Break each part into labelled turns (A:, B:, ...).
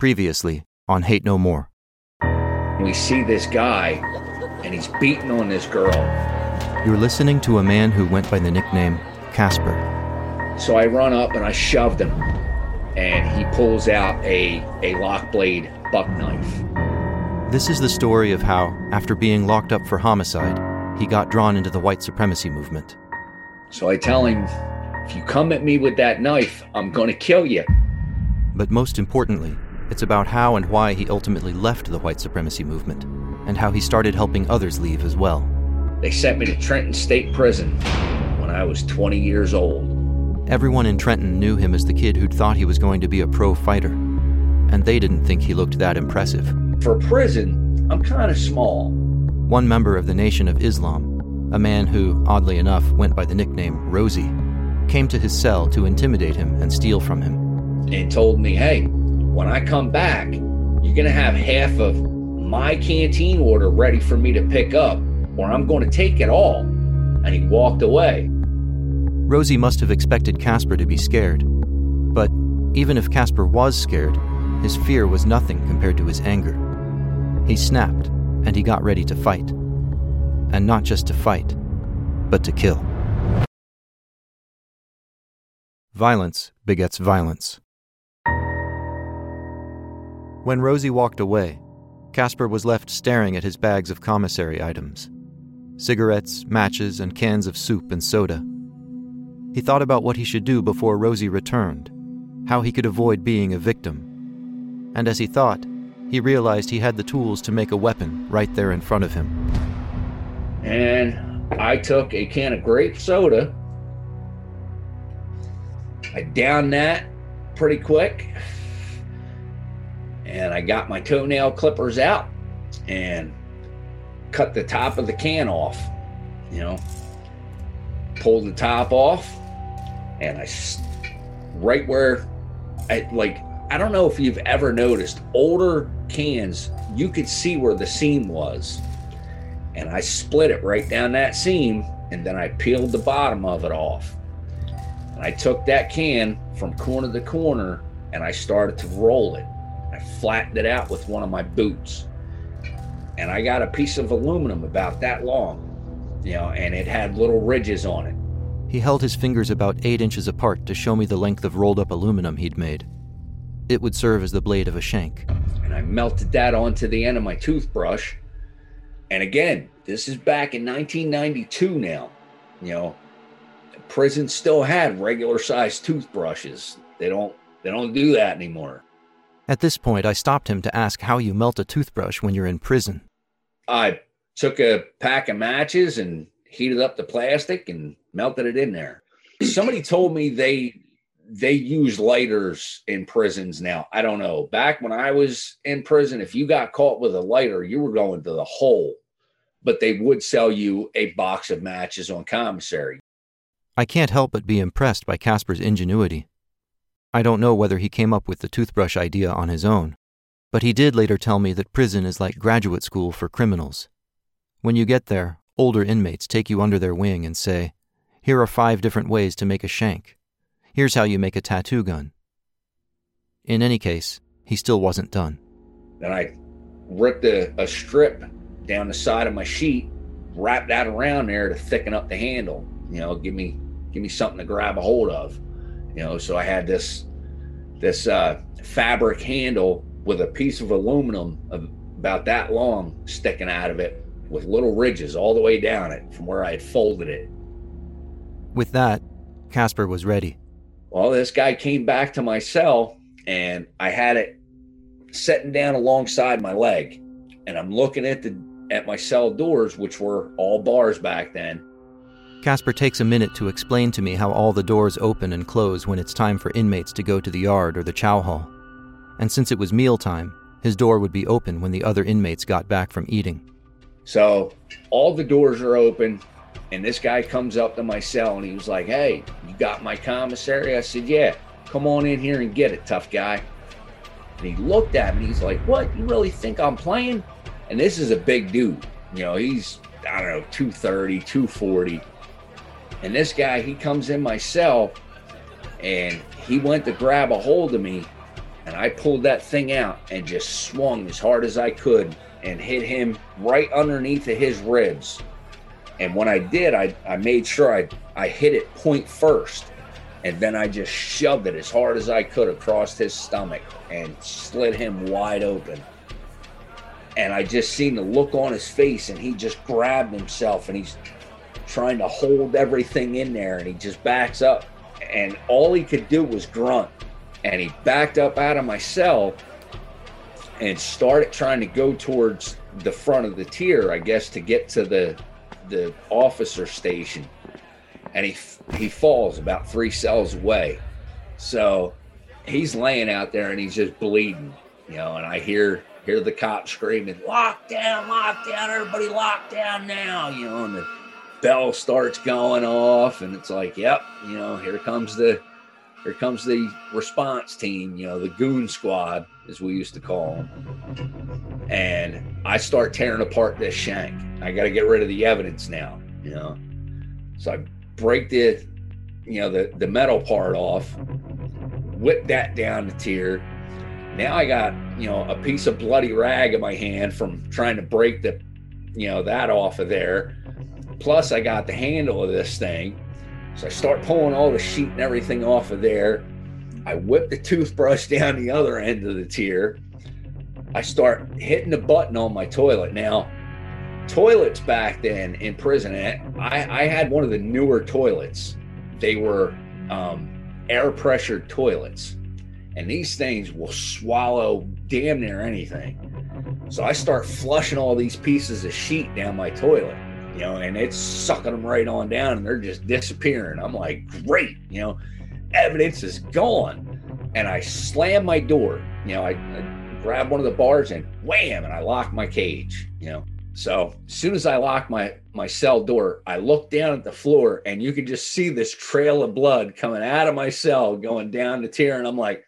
A: Previously on Hate No More.
B: We see this guy, and he's beating on this girl.
A: You're listening to a man who went by the nickname Casper.
B: So I run up and I shoved him, and he pulls out a, a lock blade buck knife.
A: This is the story of how, after being locked up for homicide, he got drawn into the white supremacy movement.
B: So I tell him, if you come at me with that knife, I'm going to kill you.
A: But most importantly, it's about how and why he ultimately left the white supremacy movement, and how he started helping others leave as well.
B: They sent me to Trenton State Prison when I was 20 years old.
A: Everyone in Trenton knew him as the kid who'd thought he was going to be a pro fighter, and they didn't think he looked that impressive.
B: For prison, I'm kind of small.
A: One member of the Nation of Islam, a man who, oddly enough, went by the nickname Rosie, came to his cell to intimidate him and steal from him.
B: And told me, hey, when I come back, you're going to have half of my canteen order ready for me to pick up, or I'm going to take it all. And he walked away.
A: Rosie must have expected Casper to be scared. But even if Casper was scared, his fear was nothing compared to his anger. He snapped, and he got ready to fight. And not just to fight, but to kill. Violence begets violence. When Rosie walked away, Casper was left staring at his bags of commissary items cigarettes, matches, and cans of soup and soda. He thought about what he should do before Rosie returned, how he could avoid being a victim. And as he thought, he realized he had the tools to make a weapon right there in front of him.
B: And I took a can of grape soda. I downed that pretty quick and I got my toenail clippers out and cut the top of the can off. You know, pulled the top off, and I right where I like. I don't know if you've ever noticed older cans, you could see where the seam was. And I split it right down that seam, and then I peeled the bottom of it off. And I took that can from corner to corner and I started to roll it flattened it out with one of my boots. And I got a piece of aluminum about that long, you know, and it had little ridges on it.
A: He held his fingers about eight inches apart to show me the length of rolled up aluminum he'd made. It would serve as the blade of a shank.
B: And I melted that onto the end of my toothbrush. And again, this is back in 1992 now. You know, prison still had regular sized toothbrushes. They don't they don't do that anymore.
A: At this point, I stopped him to ask how you melt a toothbrush when you're in prison.
B: I took a pack of matches and heated up the plastic and melted it in there. Somebody told me they they use lighters in prisons now. I don't know. Back when I was in prison, if you got caught with a lighter, you were going to the hole. But they would sell you a box of matches on commissary.
A: I can't help but be impressed by Casper's ingenuity. I don't know whether he came up with the toothbrush idea on his own, but he did later tell me that prison is like graduate school for criminals. When you get there, older inmates take you under their wing and say, Here are five different ways to make a shank. Here's how you make a tattoo gun. In any case, he still wasn't done.
B: Then I ripped a, a strip down the side of my sheet, wrapped that around there to thicken up the handle. You know, give me give me something to grab a hold of you know so i had this this uh, fabric handle with a piece of aluminum about that long sticking out of it with little ridges all the way down it from where i had folded it.
A: With that casper was ready.
B: Well this guy came back to my cell and i had it sitting down alongside my leg. And i'm looking at the at my cell doors which were all bars back then
A: Casper takes a minute to explain to me how all the doors open and close when it's time for inmates to go to the yard or the chow hall. And since it was mealtime, his door would be open when the other inmates got back from eating.
B: So all the doors are open, and this guy comes up to my cell and he was like, Hey, you got my commissary? I said, Yeah, come on in here and get it, tough guy. And he looked at me, he's like, What? You really think I'm playing? And this is a big dude. You know, he's, I don't know, 230, 240 and this guy, he comes in my cell and he went to grab a hold of me. And I pulled that thing out and just swung as hard as I could and hit him right underneath of his ribs. And when I did, I, I made sure I, I hit it point first. And then I just shoved it as hard as I could across his stomach and slit him wide open. And I just seen the look on his face, and he just grabbed himself and he's trying to hold everything in there. And he just backs up. And all he could do was grunt. And he backed up out of my cell and started trying to go towards the front of the tier, I guess, to get to the the officer station. And he he falls about three cells away. So he's laying out there and he's just bleeding, you know. And I hear hear the cop screaming, "Lock down, lock down, everybody, lock down now!" You know, and the bell starts going off, and it's like, "Yep, you know, here comes the here comes the response team, you know, the goon squad, as we used to call them. And I start tearing apart this shank. I got to get rid of the evidence now, you know. So I break the, you know, the, the metal part off, whip that down to tear Now I got, you know, a piece of bloody rag in my hand from trying to break the, you know, that off of there. Plus, I got the handle of this thing so I start pulling all the sheet and everything off of there. I whip the toothbrush down the other end of the tier. I start hitting the button on my toilet. Now, toilets back then in prison, I, I had one of the newer toilets. They were um, air pressured toilets, and these things will swallow damn near anything. So I start flushing all these pieces of sheet down my toilet you know, and it's sucking them right on down and they're just disappearing. I'm like, great, you know, evidence is gone. And I slam my door, you know, I, I grab one of the bars and wham, and I lock my cage, you know. So as soon as I lock my my cell door, I look down at the floor and you can just see this trail of blood coming out of my cell going down the tier, and I'm like,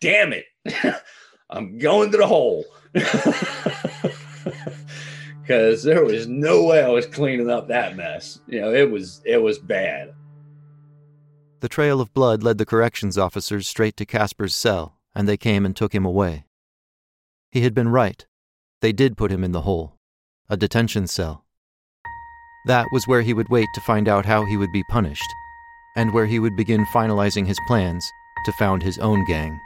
B: damn it, I'm going to the hole. because there was no way I was cleaning up that mess. You know, it was it was bad.
A: The trail of blood led the corrections officers straight to Casper's cell, and they came and took him away. He had been right. They did put him in the hole, a detention cell. That was where he would wait to find out how he would be punished, and where he would begin finalizing his plans to found his own gang.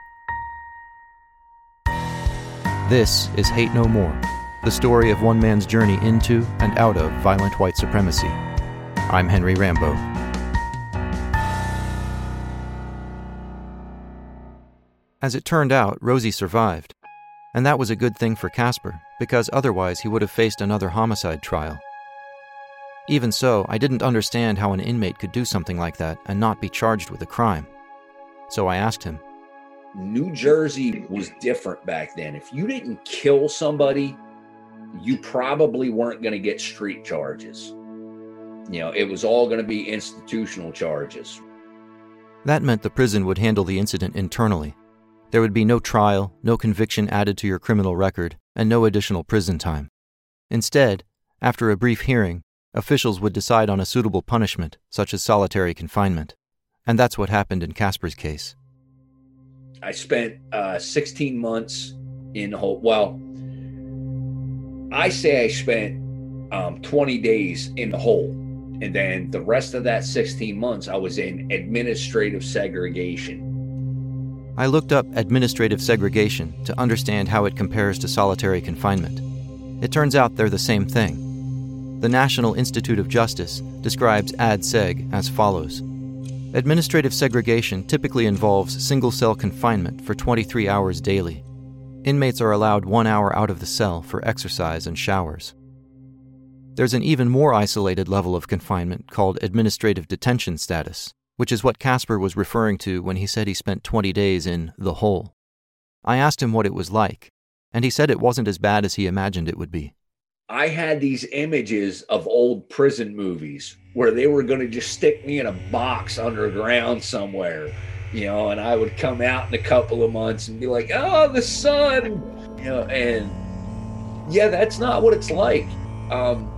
A: This is Hate No More the story of one man's journey into and out of violent white supremacy. I'm Henry Rambo. As it turned out, Rosie survived. And that was a good thing for Casper, because otherwise he would have faced another homicide trial. Even so, I didn't understand how an inmate could do something like that and not be charged with a crime. So I asked him.
B: New Jersey was different back then. If you didn't kill somebody, you probably weren't going to get street charges. You know, it was all going to be institutional charges.
A: That meant the prison would handle the incident internally. There would be no trial, no conviction added to your criminal record, and no additional prison time. Instead, after a brief hearing, officials would decide on a suitable punishment, such as solitary confinement. And that's what happened in Casper's case.
B: I spent uh, 16 months in the hole, well, I say I spent um, 20 days in the hole. And then the rest of that 16 months, I was in administrative segregation.
A: I looked up administrative segregation to understand how it compares to solitary confinement. It turns out they're the same thing. The National Institute of Justice describes ADSEG as follows Administrative segregation typically involves single cell confinement for 23 hours daily. Inmates are allowed one hour out of the cell for exercise and showers. There's an even more isolated level of confinement called administrative detention status, which is what Casper was referring to when he said he spent 20 days in the hole. I asked him what it was like, and he said it wasn't as bad as he imagined it would be.
B: I had these images of old prison movies where they were going to just stick me in a box underground somewhere you know, and I would come out in a couple of months and be like, oh, the sun, you know, and yeah, that's not what it's like. Um,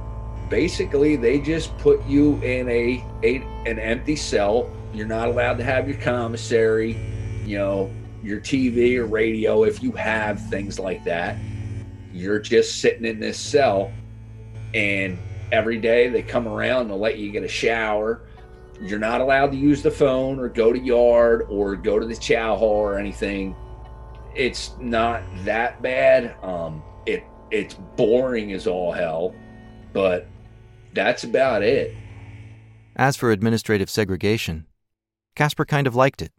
B: basically, they just put you in a, a an empty cell. You're not allowed to have your commissary. You know, your TV or radio, if you have things like that, you're just sitting in this cell and every day they come around they'll let you get a shower you're not allowed to use the phone or go to yard or go to the chow hall or anything. It's not that bad. Um it it's boring as all hell but that's about it.
A: As for administrative segregation casper kind of liked it.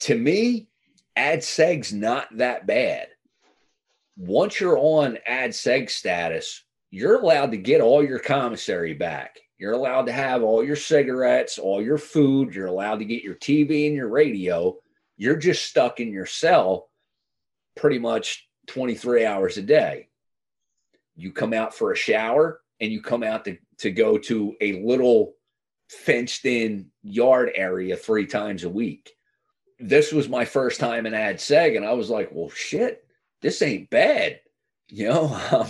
B: To me ad seg's not that bad. Once you're on ad seg status you're allowed to get all your commissary back. You're allowed to have all your cigarettes, all your food. You're allowed to get your TV and your radio. You're just stuck in your cell pretty much 23 hours a day. You come out for a shower and you come out to, to go to a little fenced in yard area three times a week. This was my first time in Ad Seg, and I was like, well, shit, this ain't bad. You know, um,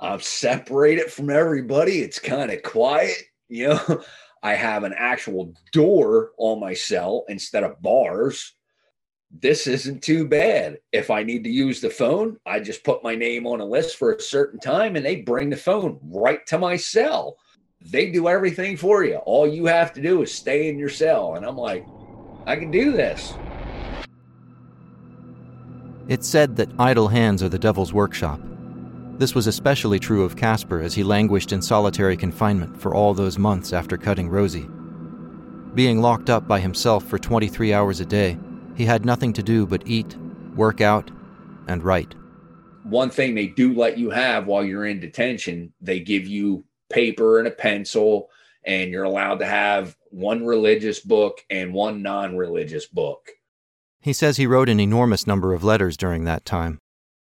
B: I'm separated from everybody. It's kind of quiet, you know. I have an actual door on my cell instead of bars. This isn't too bad. If I need to use the phone, I just put my name on a list for a certain time and they bring the phone right to my cell. They do everything for you. All you have to do is stay in your cell. And I'm like, I can do this.
A: It's said that idle hands are the devil's workshop. This was especially true of Casper as he languished in solitary confinement for all those months after cutting Rosie. Being locked up by himself for 23 hours a day, he had nothing to do but eat, work out, and write.
B: One thing they do let you have while you're in detention, they give you paper and a pencil, and you're allowed to have one religious book and one non religious book.
A: He says he wrote an enormous number of letters during that time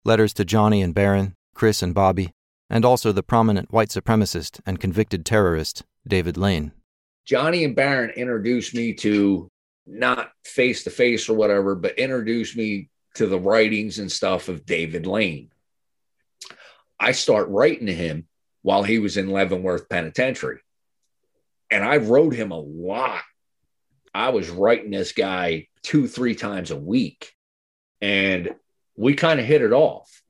A: letters to Johnny and Barron, Chris and Bobby, and also the prominent white supremacist and convicted terrorist, David Lane.
B: Johnny and Barron introduced me to not face to face or whatever, but introduced me to the writings and stuff of David Lane. I start writing to him while he was in Leavenworth Penitentiary. And I wrote him a lot. I was writing this guy two, three times a week. And we kind of hit it off.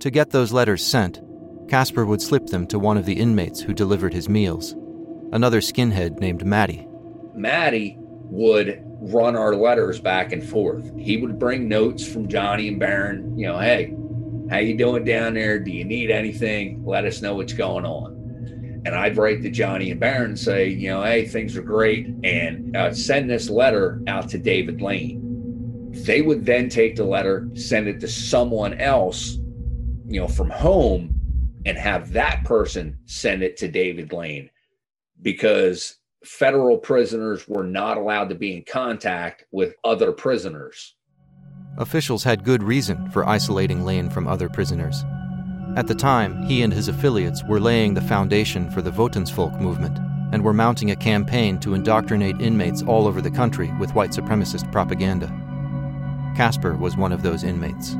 A: To get those letters sent, Casper would slip them to one of the inmates who delivered his meals, another skinhead named Matty.
B: Matty would run our letters back and forth. He would bring notes from Johnny and Baron, you know, hey, how you doing down there? Do you need anything? Let us know what's going on. And I'd write to Johnny and Baron and say, you know, hey, things are great, and uh, send this letter out to David Lane. They would then take the letter, send it to someone else you know, from home and have that person send it to David Lane because federal prisoners were not allowed to be in contact with other prisoners.
A: Officials had good reason for isolating Lane from other prisoners. At the time, he and his affiliates were laying the foundation for the Wotansvolk movement and were mounting a campaign to indoctrinate inmates all over the country with white supremacist propaganda. Casper was one of those inmates.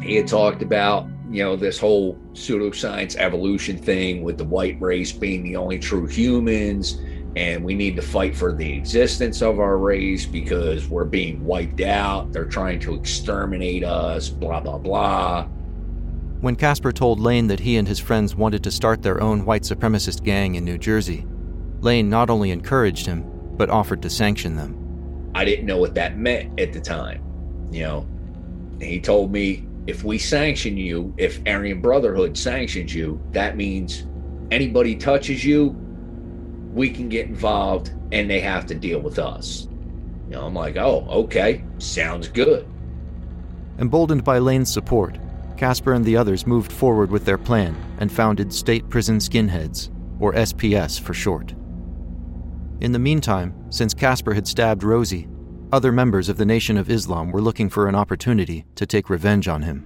B: He had talked about you know, this whole pseudoscience evolution thing with the white race being the only true humans, and we need to fight for the existence of our race because we're being wiped out. They're trying to exterminate us, blah, blah, blah.
A: When Casper told Lane that he and his friends wanted to start their own white supremacist gang in New Jersey, Lane not only encouraged him, but offered to sanction them.
B: I didn't know what that meant at the time. You know, he told me if we sanction you, if Aryan Brotherhood sanctions you, that means anybody touches you, we can get involved and they have to deal with us. You know, I'm like, oh, okay, sounds good.
A: Emboldened by Lane's support, Casper and the others moved forward with their plan and founded State Prison Skinheads, or SPS for short. In the meantime, since Casper had stabbed Rosie, other members of the Nation of Islam were looking for an opportunity to take revenge on him.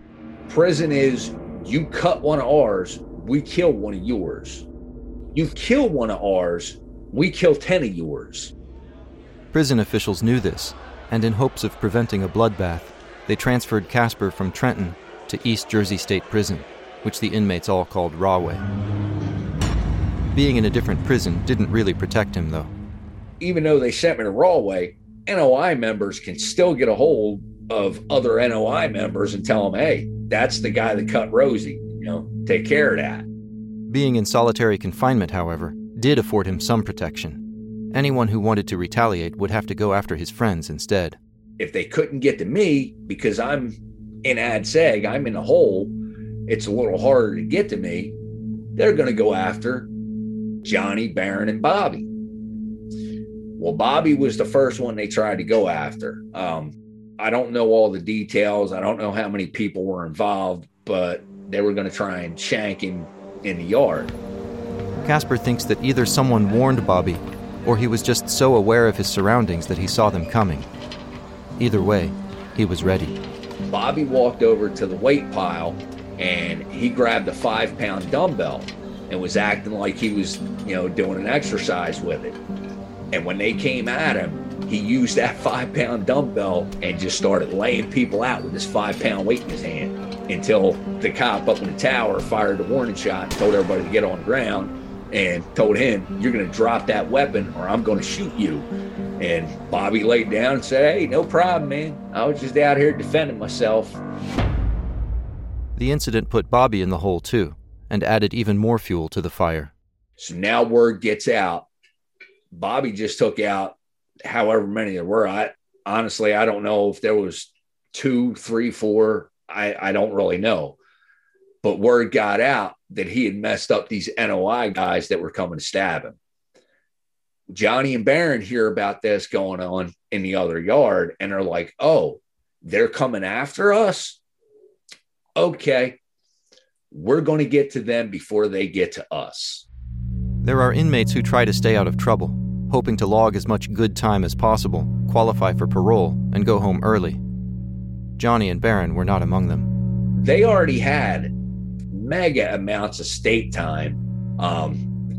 B: Prison is you cut one of ours, we kill one of yours. You kill one of ours, we kill 10 of yours.
A: Prison officials knew this, and in hopes of preventing a bloodbath, they transferred Casper from Trenton to East Jersey State Prison, which the inmates all called Rahway. Being in a different prison didn't really protect him, though.
B: Even though they sent me to Rahway, NOI members can still get a hold of other NOI members and tell them, hey, that's the guy that cut Rosie. You know, take care of that.
A: Being in solitary confinement, however, did afford him some protection. Anyone who wanted to retaliate would have to go after his friends instead.
B: If they couldn't get to me because I'm in Ad Seg, I'm in a hole, it's a little harder to get to me. They're going to go after Johnny, Baron, and Bobby. Well, Bobby was the first one they tried to go after. Um, I don't know all the details. I don't know how many people were involved, but they were going to try and shank him in the yard.
A: Casper thinks that either someone warned Bobby or he was just so aware of his surroundings that he saw them coming. Either way, he was ready.
B: Bobby walked over to the weight pile and he grabbed a five pound dumbbell and was acting like he was, you know, doing an exercise with it. And when they came at him, he used that five pound dumbbell and just started laying people out with this five pound weight in his hand until the cop up in the tower fired a warning shot and told everybody to get on the ground and told him, You're going to drop that weapon or I'm going to shoot you. And Bobby laid down and said, Hey, no problem, man. I was just out here defending myself.
A: The incident put Bobby in the hole, too, and added even more fuel to the fire.
B: So now word gets out. Bobby just took out however many there were. I honestly, I don't know if there was two, three, four. I, I don't really know. But word got out that he had messed up these NOI guys that were coming to stab him. Johnny and Baron hear about this going on in the other yard and are like, oh, they're coming after us? Okay. We're going to get to them before they get to us.
A: There are inmates who try to stay out of trouble, hoping to log as much good time as possible, qualify for parole, and go home early. Johnny and Barron were not among them.
B: They already had mega amounts of state time. Um,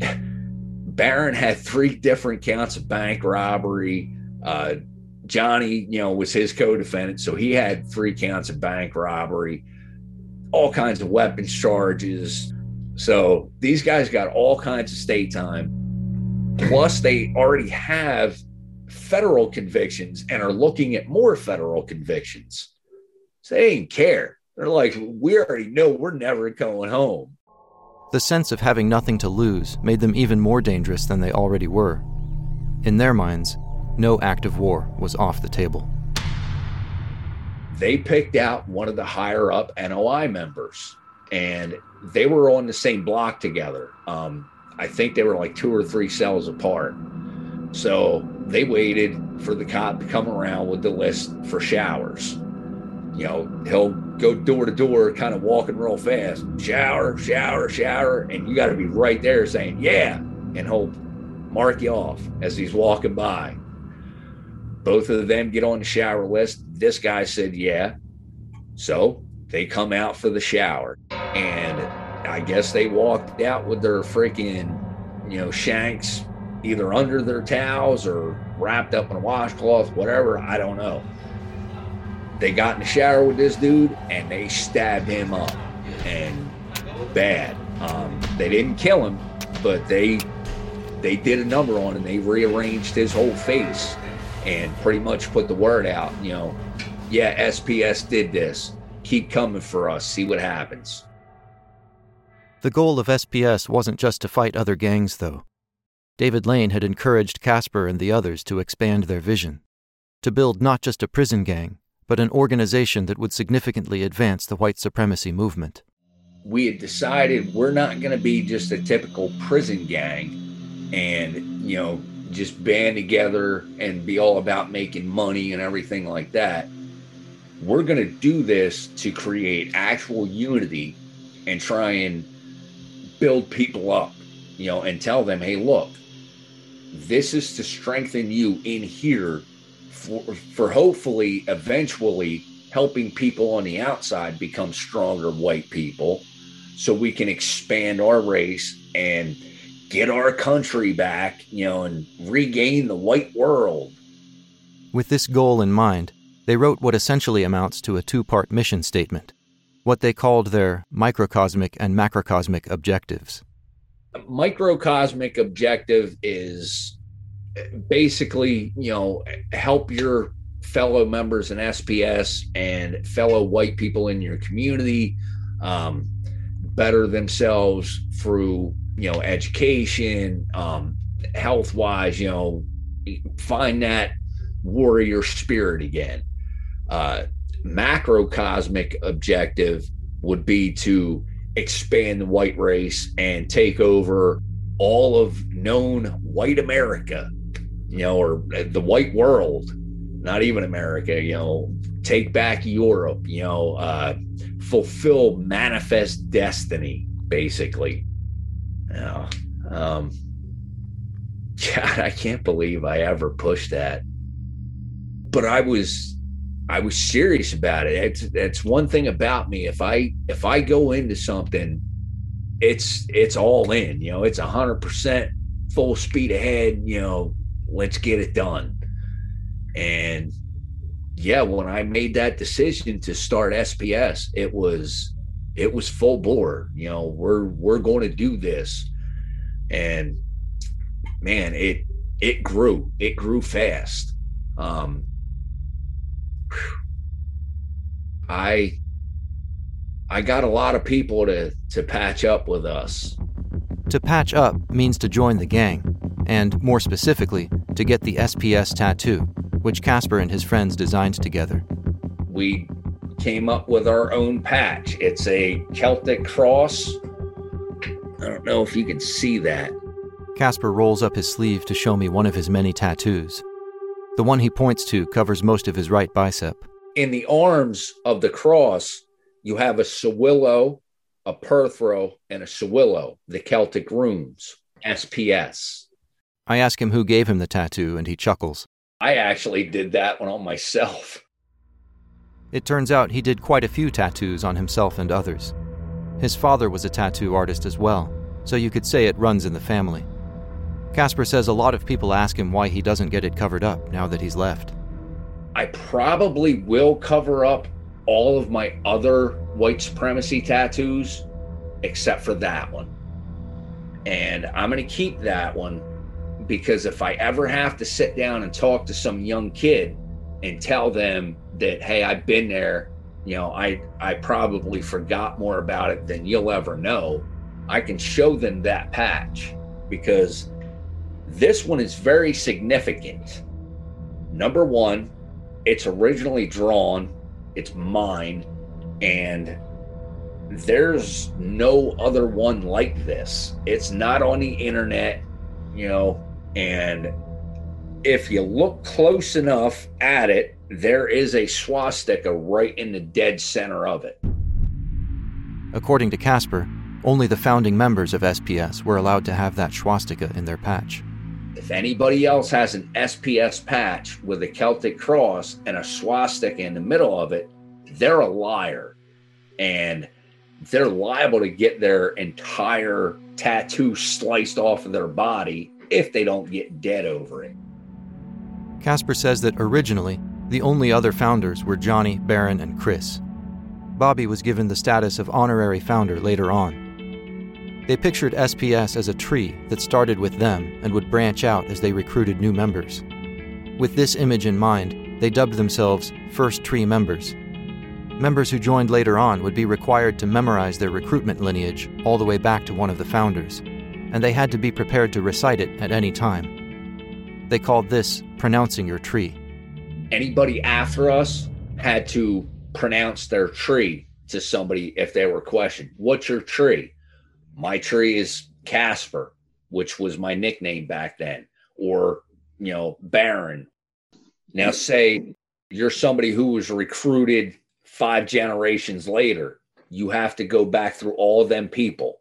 B: Baron had three different counts of bank robbery. Uh, Johnny, you know, was his co-defendant, so he had three counts of bank robbery, all kinds of weapons charges. So these guys got all kinds of state time. Plus, they already have federal convictions and are looking at more federal convictions. So they didn't care. They're like, we already know we're never going home.
A: The sense of having nothing to lose made them even more dangerous than they already were. In their minds, no act of war was off the table.
B: They picked out one of the higher up NOI members, and they were on the same block together. Um, I think they were like two or three cells apart. So they waited for the cop to come around with the list for showers. You know, he'll go door to door, kind of walking real fast. Shower, shower, shower. And you got to be right there saying, yeah. And he'll mark you off as he's walking by. Both of them get on the shower list. This guy said, yeah. So they come out for the shower. And I guess they walked out with their freaking, you know, shanks either under their towels or wrapped up in a washcloth, whatever. I don't know. They got in the shower with this dude and they stabbed him up and bad. Um, they didn't kill him, but they they did a number on him. They rearranged his whole face and pretty much put the word out. You know, yeah, SPS did this. Keep coming for us. See what happens.
A: The goal of SPS wasn't just to fight other gangs, though. David Lane had encouraged Casper and the others to expand their vision, to build not just a prison gang, but an organization that would significantly advance the white supremacy movement.
B: We had decided we're not going to be just a typical prison gang and, you know, just band together and be all about making money and everything like that. We're going to do this to create actual unity and try and build people up, you know, and tell them, hey, look, this is to strengthen you in here for, for hopefully eventually helping people on the outside become stronger white people so we can expand our race and get our country back, you know, and regain the white world.
A: With this goal in mind, they wrote what essentially amounts to a two part mission statement, what they called their microcosmic and macrocosmic objectives.
B: A microcosmic objective is basically, you know, help your fellow members in SPS and fellow white people in your community um, better themselves through, you know, education, um, health wise, you know, find that warrior spirit again. Uh, macrocosmic objective would be to expand the white race and take over all of known white America, you know, or the white world, not even America, you know, take back Europe, you know, uh, fulfill manifest destiny, basically. Know, um, God, I can't believe I ever pushed that. But I was I was serious about it. It's that's one thing about me. If I if I go into something, it's it's all in. You know, it's a hundred percent full speed ahead. You know, let's get it done. And yeah, when I made that decision to start SPS, it was it was full bore. You know, we're we're going to do this, and man, it it grew. It grew fast. Um, I I got a lot of people to to patch up with us.
A: To patch up means to join the gang, and more specifically, to get the SPS tattoo, which Casper and his friends designed together.
B: We came up with our own patch. It's a Celtic cross. I don't know if you can see that.
A: Casper rolls up his sleeve to show me one of his many tattoos. The one he points to covers most of his right bicep
B: in the arms of the cross, you have a Sowilo, a Perthro, and a Sowilo, the Celtic runes, SPS.
A: I ask him who gave him the tattoo, and he chuckles.
B: I actually did that one on myself.
A: It turns out he did quite a few tattoos on himself and others. His father was a tattoo artist as well, so you could say it runs in the family. Casper says a lot of people ask him why he doesn't get it covered up now that he's left.
B: I probably will cover up all of my other white supremacy tattoos except for that one. And I'm going to keep that one because if I ever have to sit down and talk to some young kid and tell them that, hey, I've been there, you know, I, I probably forgot more about it than you'll ever know, I can show them that patch because this one is very significant. Number one, it's originally drawn, it's mine, and there's no other one like this. It's not on the internet, you know, and if you look close enough at it, there is a swastika right in the dead center of it.
A: According to Casper, only the founding members of SPS were allowed to have that swastika in their patch.
B: If anybody else has an SPS patch with a Celtic cross and a swastika in the middle of it, they're a liar. And they're liable to get their entire tattoo sliced off of their body if they don't get dead over it.
A: Casper says that originally, the only other founders were Johnny, Baron, and Chris. Bobby was given the status of honorary founder later on. They pictured SPS as a tree that started with them and would branch out as they recruited new members. With this image in mind, they dubbed themselves First Tree members. Members who joined later on would be required to memorize their recruitment lineage all the way back to one of the founders, and they had to be prepared to recite it at any time. They called this pronouncing your tree.
B: Anybody after us had to pronounce their tree to somebody if they were questioned. What's your tree? My tree is Casper, which was my nickname back then, or, you know, Baron. Now, say you're somebody who was recruited five generations later, you have to go back through all them people.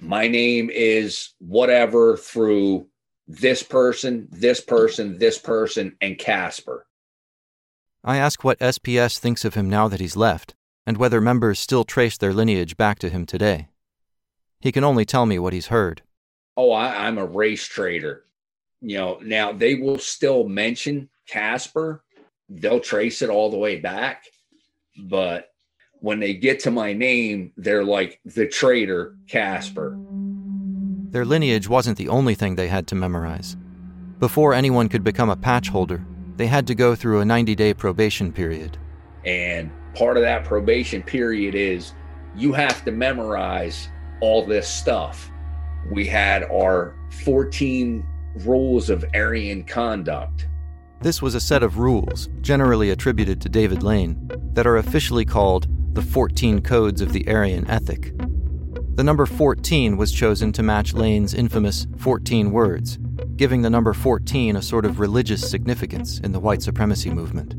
B: My name is whatever through this person, this person, this person, and Casper.
A: I ask what SPS thinks of him now that he's left, and whether members still trace their lineage back to him today. He can only tell me what he's heard.
B: Oh, I, I'm a race trader. You know, now they will still mention Casper. They'll trace it all the way back. But when they get to my name, they're like the trader Casper.
A: Their lineage wasn't the only thing they had to memorize. Before anyone could become a patch holder, they had to go through a 90 day probation period.
B: And part of that probation period is you have to memorize all this stuff. We had our 14 rules of Aryan conduct.
A: This was a set of rules, generally attributed to David Lane, that are officially called the 14 Codes of the Aryan Ethic. The number 14 was chosen to match Lane's infamous 14 words, giving the number 14 a sort of religious significance in the white supremacy movement.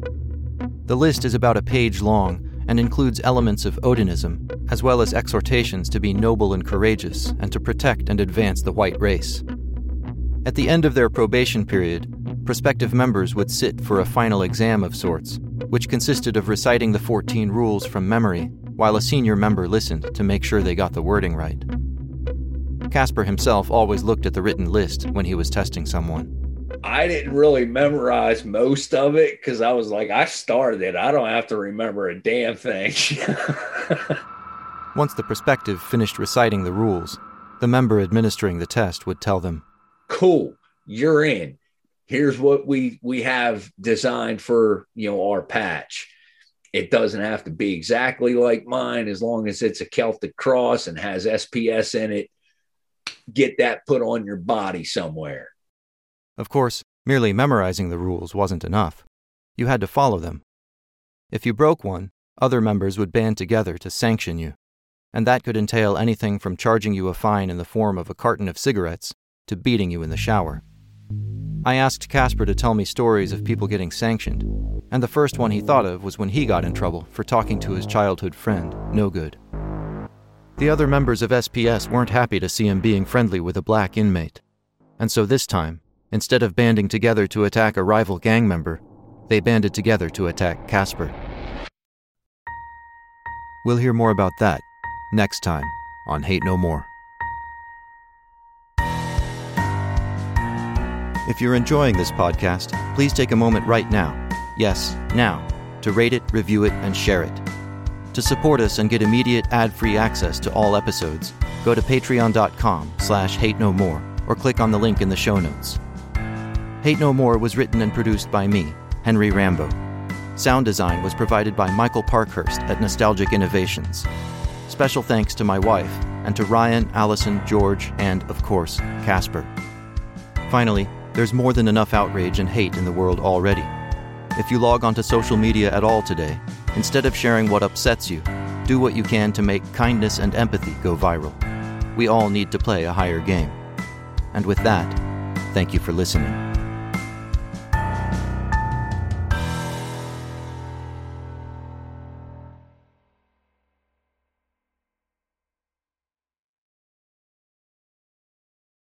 A: The list is about a page long and includes elements of Odinism, as well as exhortations to be noble and courageous and to protect and advance the white race. At the end of their probation period, prospective members would sit for a final exam of sorts, which consisted of reciting the 14 rules from memory while a senior member listened to make sure they got the wording right. Casper himself always looked at the written list when he was testing someone.
B: I didn't really memorize most of it because I was like, I started it. I don't have to remember a damn thing.
A: Once the prospective finished reciting the rules, the member administering the test would tell them,
B: Cool, you're in. Here's what we we have designed for you know our patch. It doesn't have to be exactly like mine as long as it's a Celtic cross and has SPS in it. Get that put on your body somewhere.
A: Of course, merely memorizing the rules wasn't enough. You had to follow them. If you broke one, other members would band together to sanction you, and that could entail anything from charging you a fine in the form of a carton of cigarettes to beating you in the shower. I asked Casper to tell me stories of people getting sanctioned, and the first one he thought of was when he got in trouble for talking to his childhood friend, No Good. The other members of SPS weren't happy to see him being friendly with a black inmate, and so this time, instead of banding together to attack a rival gang member, they banded together to attack Casper. We'll hear more about that next time on Hate No More. If you're enjoying this podcast, please take a moment right now, yes, now, to rate it, review it, and share it. To support us and get immediate ad-free access to all episodes, go to patreon.com slash hate no more or click on the link in the show notes. Hate No More was written and produced by me, Henry Rambo. Sound design was provided by Michael Parkhurst at Nostalgic Innovations. Special thanks to my wife and to Ryan, Allison, George, and, of course, Casper. Finally, there's more than enough outrage and hate in the world already. If you log onto social media at all today, instead of sharing what upsets you, do what you can to make kindness and empathy go viral. We all need to play a higher game. And with that, thank you for listening.